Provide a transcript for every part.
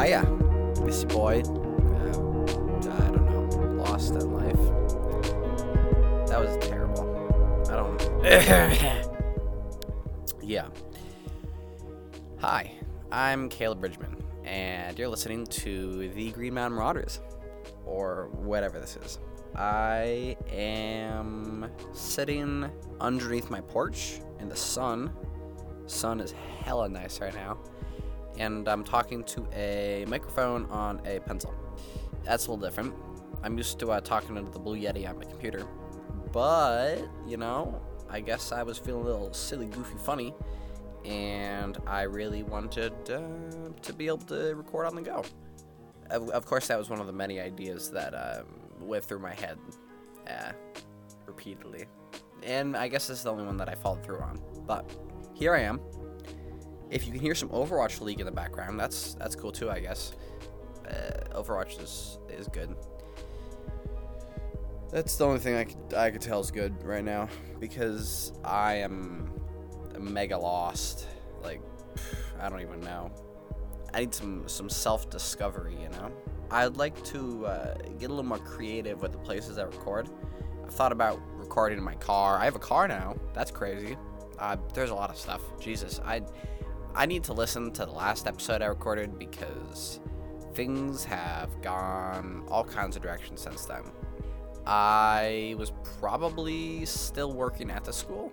Hiya, this boy. Uh, I don't know, lost in life. That was terrible. I don't. yeah. Hi, I'm Kaleb Bridgman, and you're listening to the Green Mountain Marauders, or whatever this is. I am sitting underneath my porch in the sun. Sun is hella nice right now and I'm talking to a microphone on a pencil. That's a little different. I'm used to uh, talking into the Blue Yeti on my computer, but you know, I guess I was feeling a little silly, goofy, funny, and I really wanted uh, to be able to record on the go. Of, of, course, that was one of the many ideas that um, went through my head uh, repeatedly, and I guess this is the only one that I followed through on. But here I am if you can hear some Overwatch League in the background, that's that's cool too, I guess. Uh, Overwatch is is good. That's the only thing I could I could tell is good right now because I am mega lost. Like I don't even know. I need some some self discovery, you know. I'd like to uh, get a little more creative with the places I record. I've thought about recording in my car. I have a car now. That's crazy. Uh, there's a lot of stuff. Jesus, I I need to listen to the last episode I recorded because things have gone all kinds of directions since then. I was probably still working at the school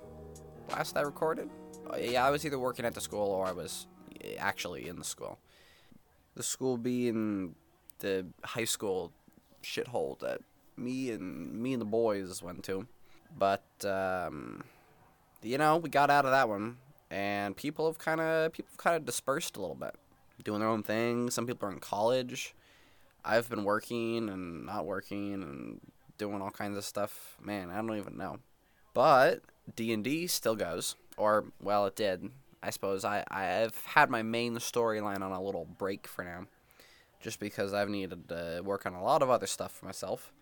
last I recorded. Uh, yeah, I was either working at the school or I was actually in the school. The school being the high school shithole that me and me and the boys went to. But um, you know, we got out of that one and people have kind of people have kind of dispersed a little bit, doing their own thing. Some people are in college. I've been working and not working and doing all kinds of stuff. Man, I don't even know. But D and D still goes, or well, it did. I suppose I I've had my main storyline on a little break for now, just because I've needed to work on a lot of other stuff for myself.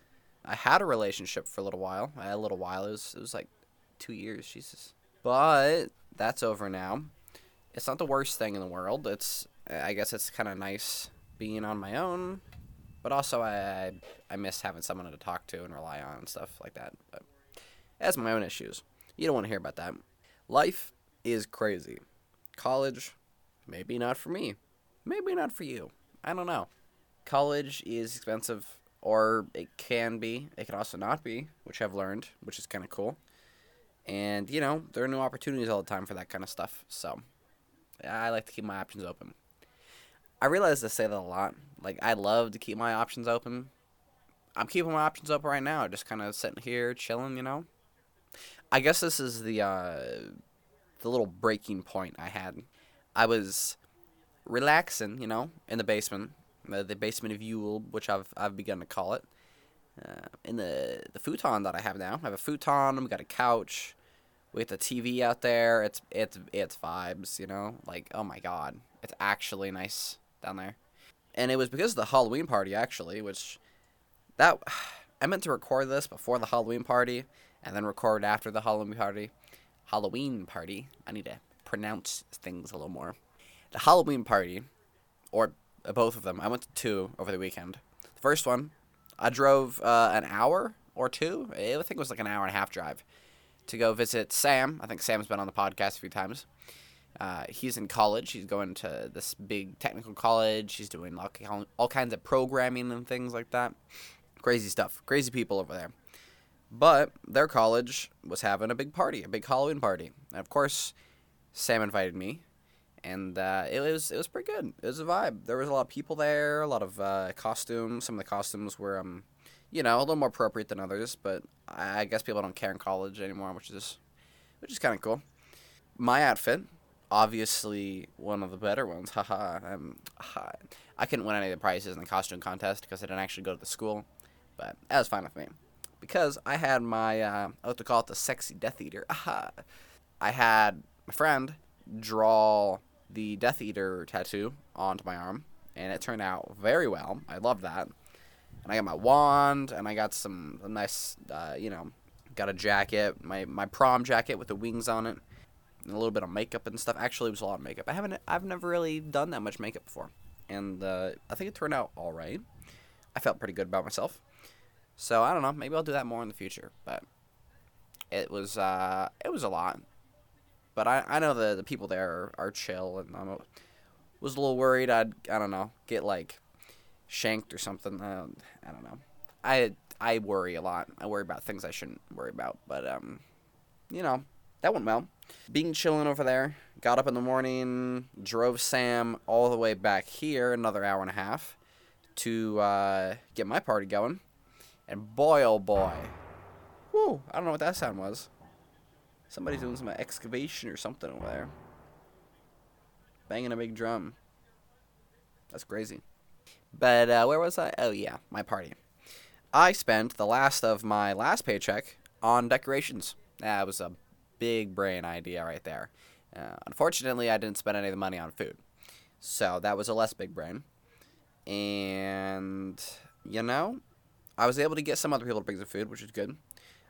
I had a relationship for a little while. A little while. It was it was like two years. Jesus. But that's over now. It's not the worst thing in the world. It's I guess it's kind of nice being on my own, but also I I miss having someone to talk to and rely on and stuff like that. But that's my own issues. You don't want to hear about that. Life is crazy. College, maybe not for me. Maybe not for you. I don't know. College is expensive, or it can be. It can also not be, which I've learned, which is kind of cool. And, you know, there are new opportunities all the time for that kind of stuff. So, I like to keep my options open. I realize I say that a lot. Like, I love to keep my options open. I'm keeping my options open right now, just kind of sitting here, chilling, you know? I guess this is the, uh, the little breaking point I had. I was relaxing, you know, in the basement, the, basement of Yule, which I've, I've begun to call it. Uh, in the the futon that I have now, I have a futon. We got a couch. We got the TV out there. It's it's it's vibes, you know. Like oh my god, it's actually nice down there. And it was because of the Halloween party actually, which that I meant to record this before the Halloween party and then record after the Halloween party. Halloween party. I need to pronounce things a little more. The Halloween party, or both of them. I went to two over the weekend. The first one I drove uh, an hour or two. I think it was like an hour and a half drive to go visit Sam. I think Sam's been on the podcast a few times. Uh, he's in college. He's going to this big technical college. He's doing all, all kinds of programming and things like that. Crazy stuff. Crazy people over there. But their college was having a big party, a big Halloween party. And of course, Sam invited me, and uh, it was it was pretty good. It was a vibe. There was a lot of people there, a lot of uh, costumes. Some of the costumes were, um, you know, a little more appropriate than others. But I guess people don't care in college anymore, which is which is kind of cool. My outfit, obviously one of the better ones. Haha. um, I couldn't win any of the prizes in the costume contest because I didn't actually go to the school, but that was fine with me because I had my uh, I like to call it the sexy Death Eater. Aha. I had my friend draw the Death Eater tattoo onto my arm, and it turned out very well. I love that. And I got my wand, and I got some nice, uh, you know, got a jacket, my my prom jacket with the wings on it, and a little bit of makeup and stuff. Actually, it was a lot of makeup. I haven't, I've never really done that much makeup before. and uh, I think it turned out all right. I felt pretty good about myself. So I don't know. Maybe I'll do that more in the future. But it was uh, it was a lot. But I, I know the, the people there are, are chill, and I was a little worried I'd I don't know get like shanked or something. Uh, I don't know. I I worry a lot. I worry about things I shouldn't worry about. But um, you know, that went well. Being chilling over there. Got up in the morning, drove Sam all the way back here, another hour and a half, to uh, get my party going. And boy, oh boy, whoo! I don't know what that sound was. Somebody's doing some excavation or something over there. Banging a big drum. That's crazy. But uh, where was I? Oh yeah, my party. I spent the last of my last paycheck on decorations. That was a big brain idea right there. Uh, unfortunately, I didn't spend any of the money on food. So that was a less big brain. And, you know, I was able to get some other people to bring some food, which is good.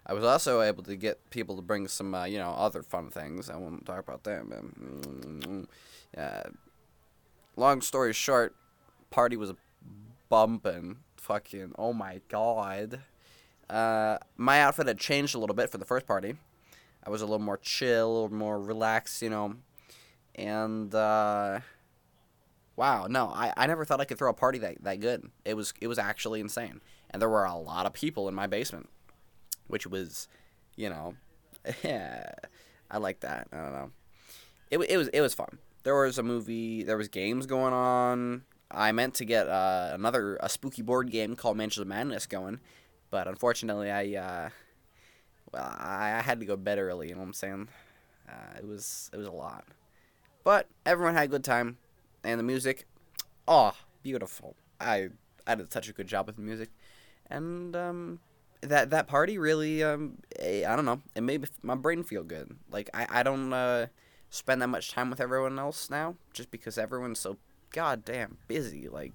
I was also able to get people to bring some, uh, you know, other fun things. I won't talk about them. Uh, long story short, party was bumping fucking oh my god. Uh, my outfit had changed a little bit for the first party. I was a little more chill, more relaxed, you know. And uh, wow, no, I, I never thought I could throw a party that, that good. It was it was actually insane. And there were a lot of people in my basement, which was, you know, yeah, I like that. I don't know. It, it was it was fun. There was a movie, there was games going on. I meant to get uh, another a spooky board game called Mansions of Madness going, but unfortunately, I uh, well, I, I, had to go bed early. You know what I'm saying? Uh, it was it was a lot, but everyone had a good time, and the music, oh, beautiful. I I did such a good job with the music, and um, that that party really um, eh, I don't know, it made my brain feel good. Like I I don't uh, spend that much time with everyone else now, just because everyone's so goddamn busy. Like,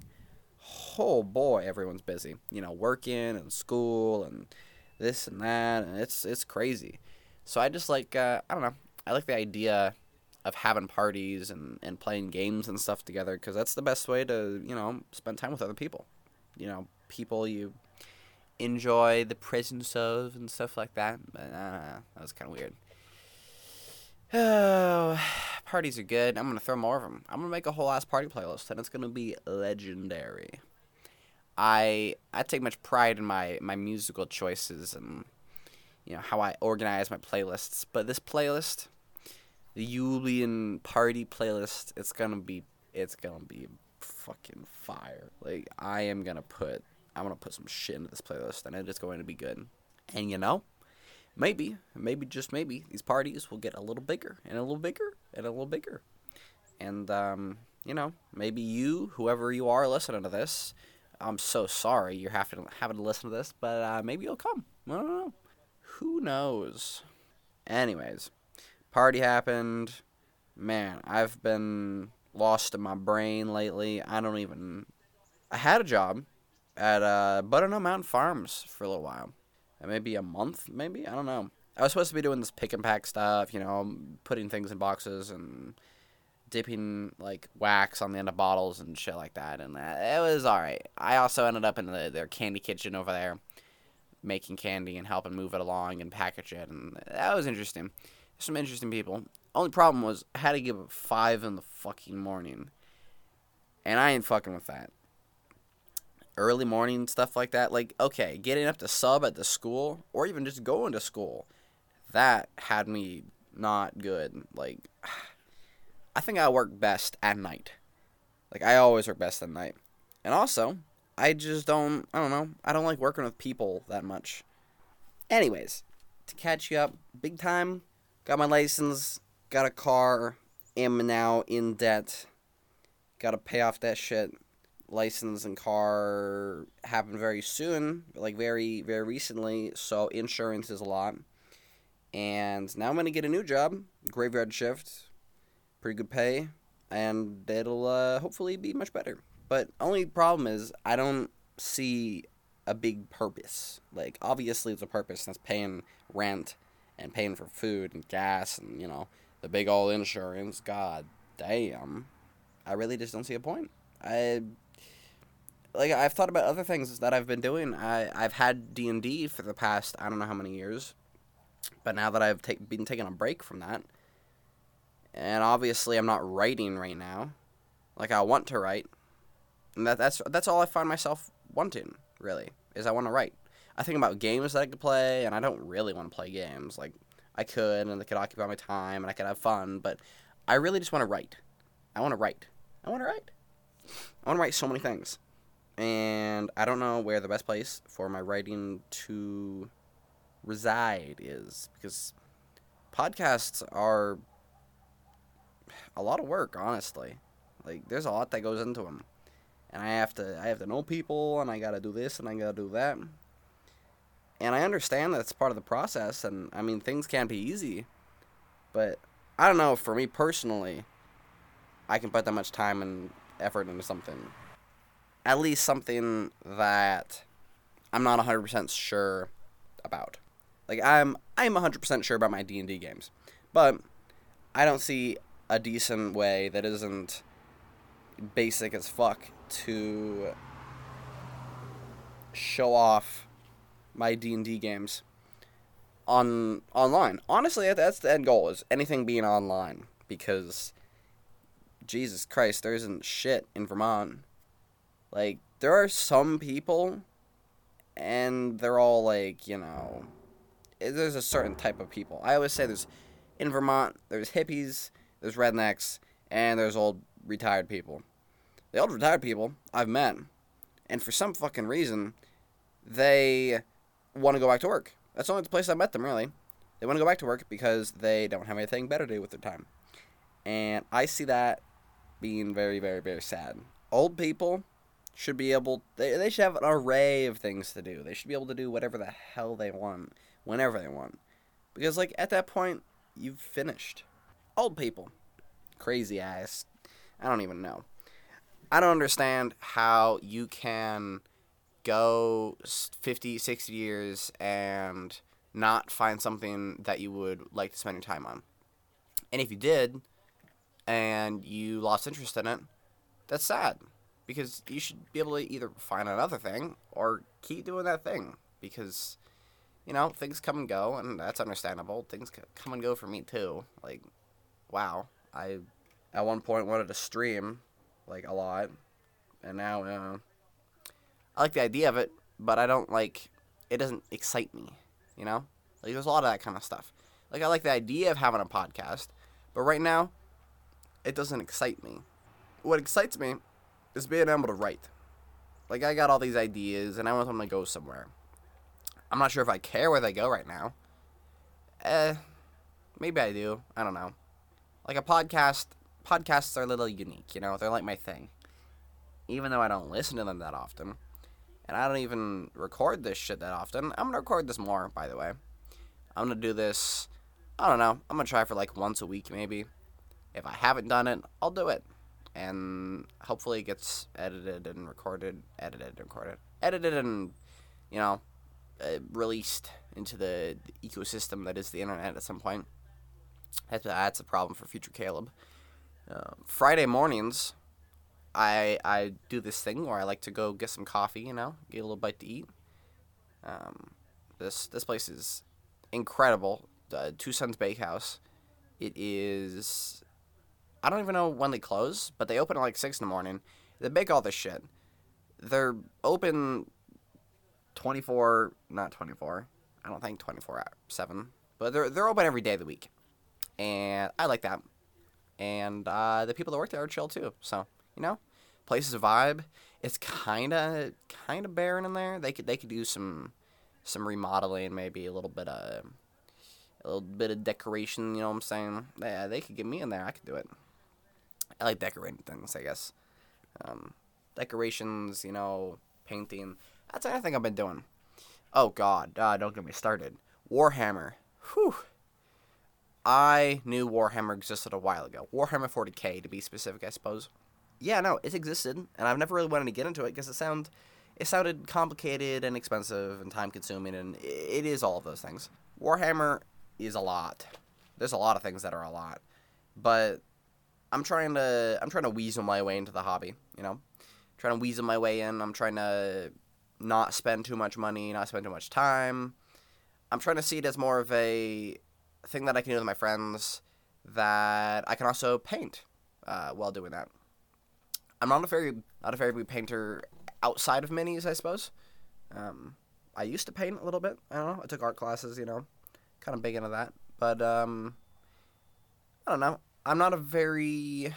oh boy, everyone's busy. You know, working and school and this and that, and it's it's crazy. So I just like uh, I don't know. I like the idea of having parties and, and playing games and stuff together because that's the best way to you know spend time with other people. You know, people you enjoy the presence of and stuff like that. But uh, that was kind of weird. Oh, parties are good. I'm gonna throw more of them. I'm gonna make a whole ass party playlist, and it's gonna be legendary. I I take much pride in my my musical choices and you know how I organize my playlists. But this playlist, the Julian party playlist, it's gonna be it's gonna be fucking fire. Like I am gonna put I'm gonna put some shit into this playlist, and it's going to be good. And you know, maybe, maybe just maybe, these parties will get a little bigger and a little bigger and a little bigger. And, um, you know, maybe you, whoever you are listening to this, I'm so sorry you're having to, having to listen to this, but uh, maybe you'll come. I don't know. Who knows? Anyways, party happened. Man, I've been lost in my brain lately. I don't even. I had a job at uh, Butternut Mountain Farms for a little while maybe a month, maybe I don't know. I was supposed to be doing this pick and pack stuff, you know, putting things in boxes and dipping like wax on the end of bottles and shit like that, and that, it was all right. I also ended up in the, their candy kitchen over there, making candy and helping move it along and package it, and that was interesting. Some interesting people. Only problem was I had to give up five in the fucking morning, and I ain't fucking with that early morning stuff like that. Like, okay, getting up to sub at the school or even just going to school, that had me not good. Like, I think I work best at night. Like, I always work best at night. And also, I just don't, I don't know, I don't like working with people that much. Anyways, to catch you up, big time, got my license, got a car, am now in debt, gotta pay off that shit license and car happen very soon, like very, very recently. So insurance is a lot. And now I'm going to get a new job, graveyard shift, pretty good pay, and it'll uh, hopefully be much better. But only problem is I don't see a big purpose. Like obviously it's a purpose that's paying rent and paying for food and gas and you know the big old insurance. God damn, I really just don't see a point. I like I've thought about other things that I've been doing. I I've had D and D for the past I don't know how many years, but now that I've take, been taking a break from that, and obviously I'm not writing right now, like I want to write, and that that's that's all I find myself wanting really is I want to write. I think about games that I could play, and I don't really want to play games. Like I could, and they could occupy my time, and I could have fun, but I really just want to write. I want to write. I want to write. I want to write so many things and I don't know where the best place for my writing to reside is because podcasts are a lot of work, honestly. Like there's a lot that goes into them, and I have to I have to know people, and I gotta do this and I gotta do that. And I understand that's part of the process, and I mean things can't be easy, but I don't know. For me personally, I can put that much time and effort into something at least something that I'm not 100% sure about. Like I'm I'm 100% sure about my D&D games. But I don't see a decent way that isn't basic as fuck to show off my D&D games on online. Honestly, that's the end goal is anything being online because Jesus Christ, there isn't shit in Vermont like, there are some people, and they're all like, you know, eh, there's a certain type of people. I always say there's, in Vermont, there's hippies, there's rednecks, and there's old retired people. The old retired people I've met, and for some fucking reason, they want to go back to work. That's the only place I met them, really. They want to go back to work because they don't have anything better to do with their time. And I see that being very, very, very sad. Old people should be able they, they should have an array of things to do. They should be able to do whatever the hell they want whenever they want. Because like at that point you've finished. Old people. Crazy ass. I don't even know. I don't understand how you can go 50, 60 years and not find something that you would like to spend your time on. And if you did and you lost interest in it, that's sad because you should be able to either find another thing or keep doing that thing because you know things come and go and that's understandable. Things come and go for me too. Like wow. I at one point wanted to stream like a lot and now uh, i like the idea of it but i don't like it doesn't excite me you know? Like there's a lot of that kind of stuff. Like i like the idea of having a podcast but right now it doesn't excite me. What excites me is being able to write. Like I got all these ideas and I want them to go somewhere. I'm not sure if I care where they go right now. Eh, maybe I do. I don't know. Like a podcast, podcasts are a little unique, you know. They're like my thing. Even though I don't listen to them that often, and I don't even record this shit that often. I'm gonna record this more, by the way. I'm gonna do this. I don't know. I'm gonna try for like once a week, maybe. If I haven't done it, I'll do it and hopefully it gets edited and recorded, edited and recorded, edited and you know uh, released into the, the, ecosystem that is the internet at some point. That's that's a problem for future Kaleb. Uh, Friday mornings, I I do this thing where I like to go get some coffee, you know, get a little bite to eat. Um, this this place is incredible. Uh, Two Sons Bakehouse. It is I don't even know when they close, but they open at like six in the morning. They bake all this shit. They're open twenty four, not twenty four. I don't think twenty four seven, but they're they're open every day of the week, and I like that. And uh, the people that work there are chill too. So you know, places a vibe. It's kind of kind of barren in there. They could they could do some some remodeling, maybe a little bit of a little bit of decoration. You know what I'm saying? Yeah, they could get me in there. I could do it. I like decorating things, I guess. Um, decorations, you know, painting. That's anything I've been doing. Oh God, uh, don't get me started. Warhammer. Whew. I knew Warhammer existed a while ago. Warhammer 40k, to be specific, I suppose. Yeah, no, it existed, and I've never really wanted to get into it because it sound, it sounded complicated and expensive and time consuming, and it is all of those things. Warhammer is a lot. There's a lot of things that are a lot, but I'm trying to I'm trying to weasel my way into the hobby. You know, trying to weasel my way in. I'm trying to not spend too much money, not spend too much time. I'm trying to see it as more of a thing that I can do with my friends that I can also paint uh, while doing that. I'm not a very not a very good painter outside of minis, I suppose. Um, I used to paint a little bit. I don't know. I took art classes, you know, kind of big into that. But um, I don't know. I'm not a very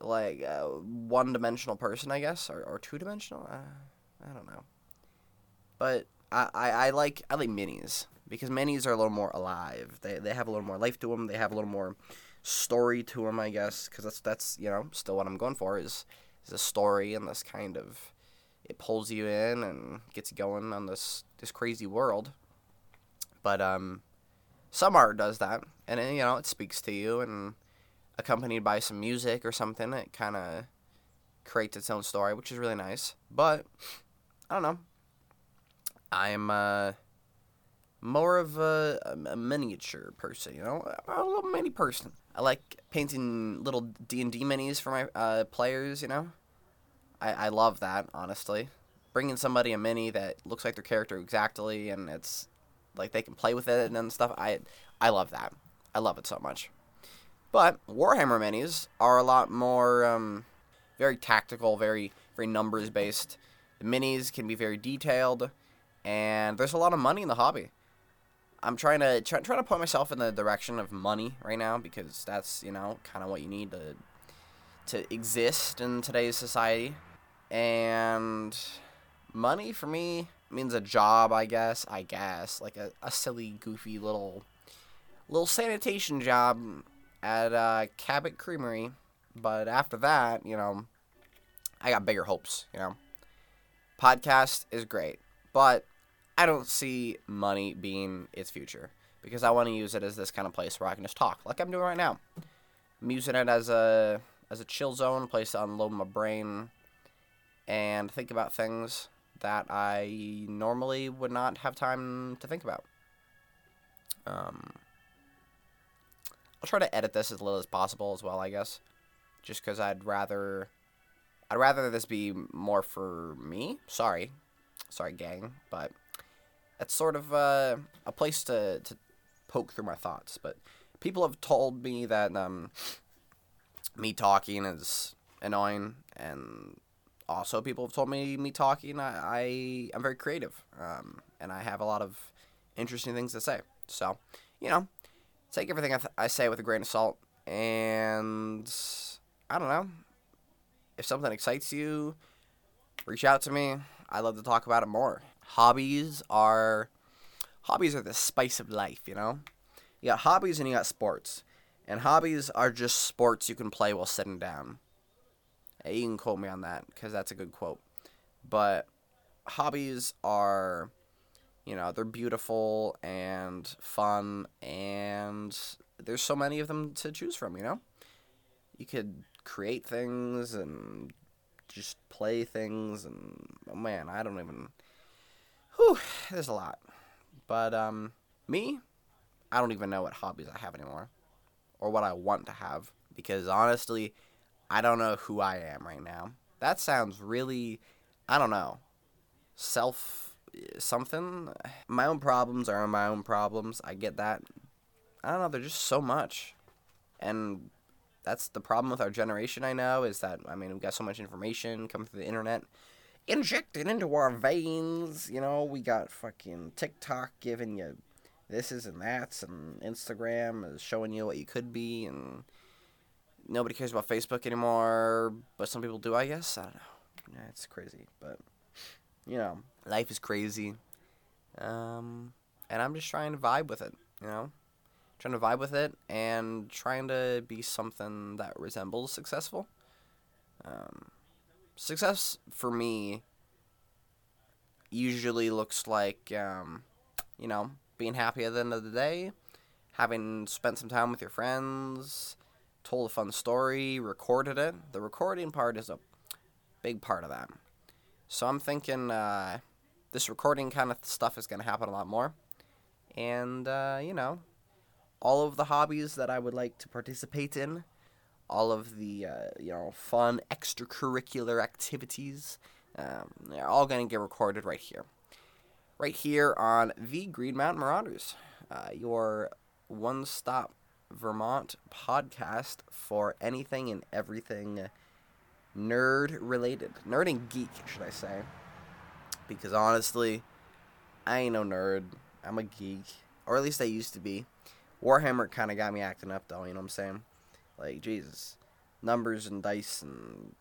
like uh, one dimensional person, I guess, or, or two dimensional. Uh, I don't know. But I, I, I like I like minis because minis are a little more alive. They they have a little more life to them. They have a little more story to them, I guess, because that's that's you know still what I'm going for is is a story and this kind of it pulls you in and gets going on this this crazy world. But um, some art does that, and it, you know it speaks to you, and accompanied by some music or something, it kind of creates its own story, which is really nice. But I don't know. I'm uh, more of a, a, miniature person, you know, a little mini person. I like painting little D and D minis for my uh, players, you know. I, I love that honestly. Bringing somebody a mini that looks like their character exactly, and it's like they can play with it and stuff. I I love that. I love it so much. But Warhammer minis are a lot more um, very tactical, very very numbers based. The minis can be very detailed, and there's a lot of money in the hobby. I'm trying to try, trying to point myself in the direction of money right now because that's you know kind of what you need to to exist in today's society, and money for me means a job, I guess. I guess like a, a silly, goofy little little sanitation job at uh, Cabot Creamery. But after that, you know, I got bigger hopes. You know, podcast is great, but I don't see money being its future because I want to use it as this kind of place where I can just talk, like I'm doing right now. I'm using it as a as a chill zone, place to unload my brain and think about things that I normally would not have time to think about. Um, I'll try to edit this as little as possible as well, I guess, just because I'd rather, I'd rather this be more for me. Sorry, sorry, gang, but it's sort of uh, a place to to poke through my thoughts. But people have told me that um, me talking is annoying, and also people have told me me talking I, I am very creative, um, and I have a lot of interesting things to say. So, you know, take everything I, th- I say with a grain of salt. And I don't know. If something excites you, reach out to me. I love to talk about it more. Hobbies are hobbies are the spice of life, you know? You got hobbies and you got sports. And hobbies are just sports you can play while sitting down. You can quote me on that because that's a good quote. But hobbies are you know they're beautiful and fun and there's so many of them to choose from you know you could create things and just play things and oh man i don't even whew there's a lot but um me i don't even know what hobbies i have anymore or what i want to have because honestly i don't know who i am right now that sounds really i don't know self something. My own problems are my own problems. I get that. I don't know. They're just so much, and that's the problem with our generation. I know is that I mean we've got so much information coming through the internet, injected into our veins. You know we got fucking TikTok giving you this is and that's, and Instagram is showing you what you could be, and nobody cares about Facebook anymore. But some people do, I guess. I don't know. Yeah, it's crazy, but you know, life is crazy. Um, and I'm just trying to vibe with it, you know? Trying to vibe with it and trying to be something that resembles successful. Um, success for me usually looks like, um, you know, being happy at the end of the day, having spent some time with your friends, told a fun story, recorded it. The recording part is a big part of that. So I'm thinking uh, this recording kind of stuff is going to happen a lot more. And, uh, you know, all of the hobbies that I would like to participate in all of the uh, you know fun extracurricular activities. Um, they're all going to get recorded right here, right here on the Green Mountain Marauders, uh, your one-stop Vermont podcast for anything and everything nerd related, nerd and geek, should I say? Because honestly, I ain't no nerd. I'm a geek, or at least I used to be. Warhammer kind of got me acting up, though. You know what I'm saying? Like Jesus, numbers and dice and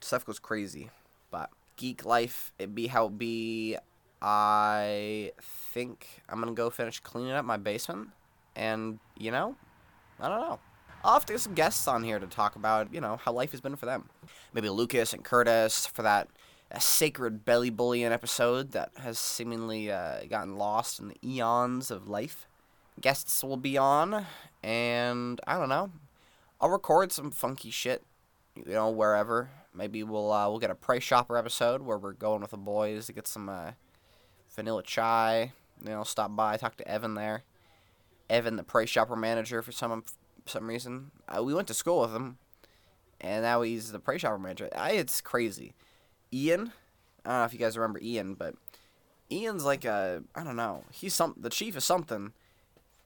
stuff goes crazy. But geek life, it be how it be. I think I'm gonna go finish cleaning up my basement, and you know, I don't know. I'll have to get some guests on here to talk about, you know, how life has been for them. Maybe Lucas and Curtis for that a sacred belly bullion episode that has seemingly uh, gotten lost in the eons of life. Guests will be on, and I don't know. I'll record some funky shit, you know, wherever. Maybe we'll uh, we'll get a Price Chopper episode where we're going with the boys to get some uh, vanilla chai. You know, stop by, talk to Evan there. Evan, the Price Chopper manager, for some some reason. Uh, we went to school with him, and now he's the Price Chopper manager. I, it's crazy. Ian, I don't know if you guys remember Ian, but Ian's like a I don't know. He's some the chief of something.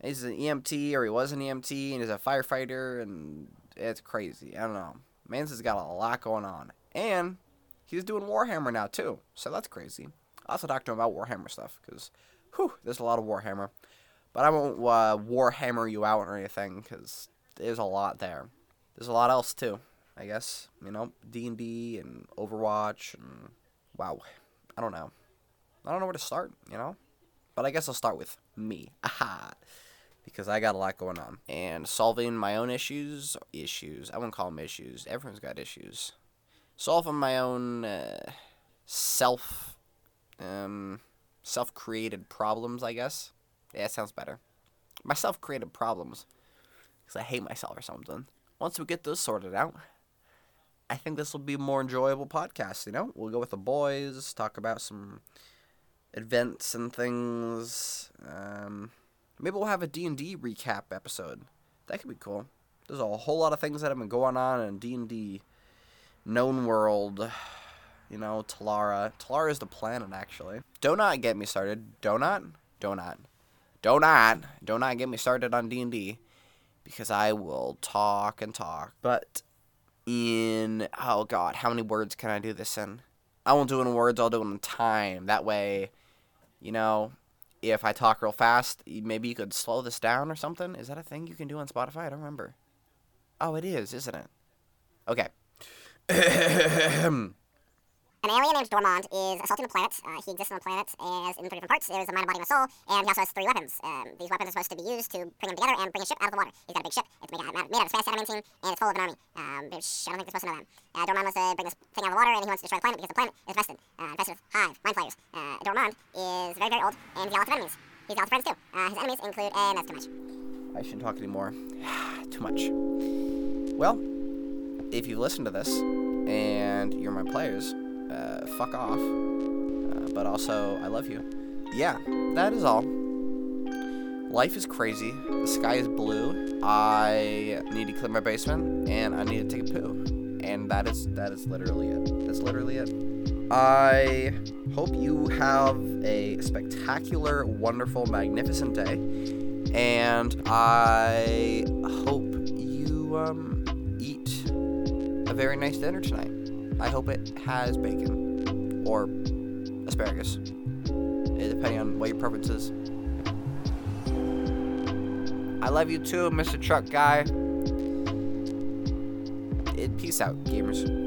He's an EMT or he was an EMT and he's a firefighter and it's crazy. I don't know. Mans has got a lot going on. And he's doing Warhammer now too. So that's crazy. I also talked to him about Warhammer stuff because, whew, there's a lot of Warhammer. But I won't uh, Warhammer you out or anything because there's a lot there. There's a lot else too. I guess you know D and D and Overwatch and wow, I don't know. I don't know where to start. You know, but I guess I'll start with me. Aha because I got a lot going on and solving my own issues. Issues. I wouldn't call them issues. Everyone's got issues. Solving my own uh, self, um, self-created problems. I guess. Yeah, that sounds better. My self-created problems, because I hate myself or something. Once we get those sorted out, I think this will be a more enjoyable podcast. You know, we'll go with the boys, talk about some events and things. Um, Maybe we'll have a D&D recap episode. That could be cool. There's a whole lot of things that have been going on in D&D known world. You know, Talara. Talara is the planet, actually. Donut get me started. Do not. Do not. Do not. Get me started on D&D. Because I will talk and talk. But in... Oh, God. How many words can I do this in? I won't do it in words. I'll do it in time. That way, you know, if I talk real fast, maybe you could slow this down or something. Is that a thing you can do on Spotify? I don't remember. Oh, it is, isn't it? Okay. An alien named Dormond is assaulting the planet. Uh, he exists on the planet as in three different parts. There's a mind, a body, and a soul, and he also has three weapons. Um, these weapons are supposed to be used to bring them together and bring a ship out of the water. He's got a big ship. It's made out, made out of space adamantine, and it's full of an army. Um, which I don't think they're supposed to know that. Uh, Dormond wants to bring this thing out of the water, and he wants to destroy the planet because the planet is infested. Uh, infested with hive, mind flayers. Uh, Dormond is very, very old, and he's got lots of enemies. He's got lots of friends, too. Uh, his enemies include, and that's too much. I shouldn't talk anymore. too much. Well, if you listen to this, and you're my players, uh, fuck off. Uh, but also, I love you. Yeah, that is all. Life is crazy. The sky is blue. I need to clean my basement, and I need to take a poo. And that is that is literally it. That's literally it. I hope you have a spectacular, wonderful, magnificent day, and I hope you um, eat a very nice dinner tonight. I hope it has bacon or asparagus, eh, depending on what your preference is. I love you too, Mr. Truck Guy. Peace out, gamers.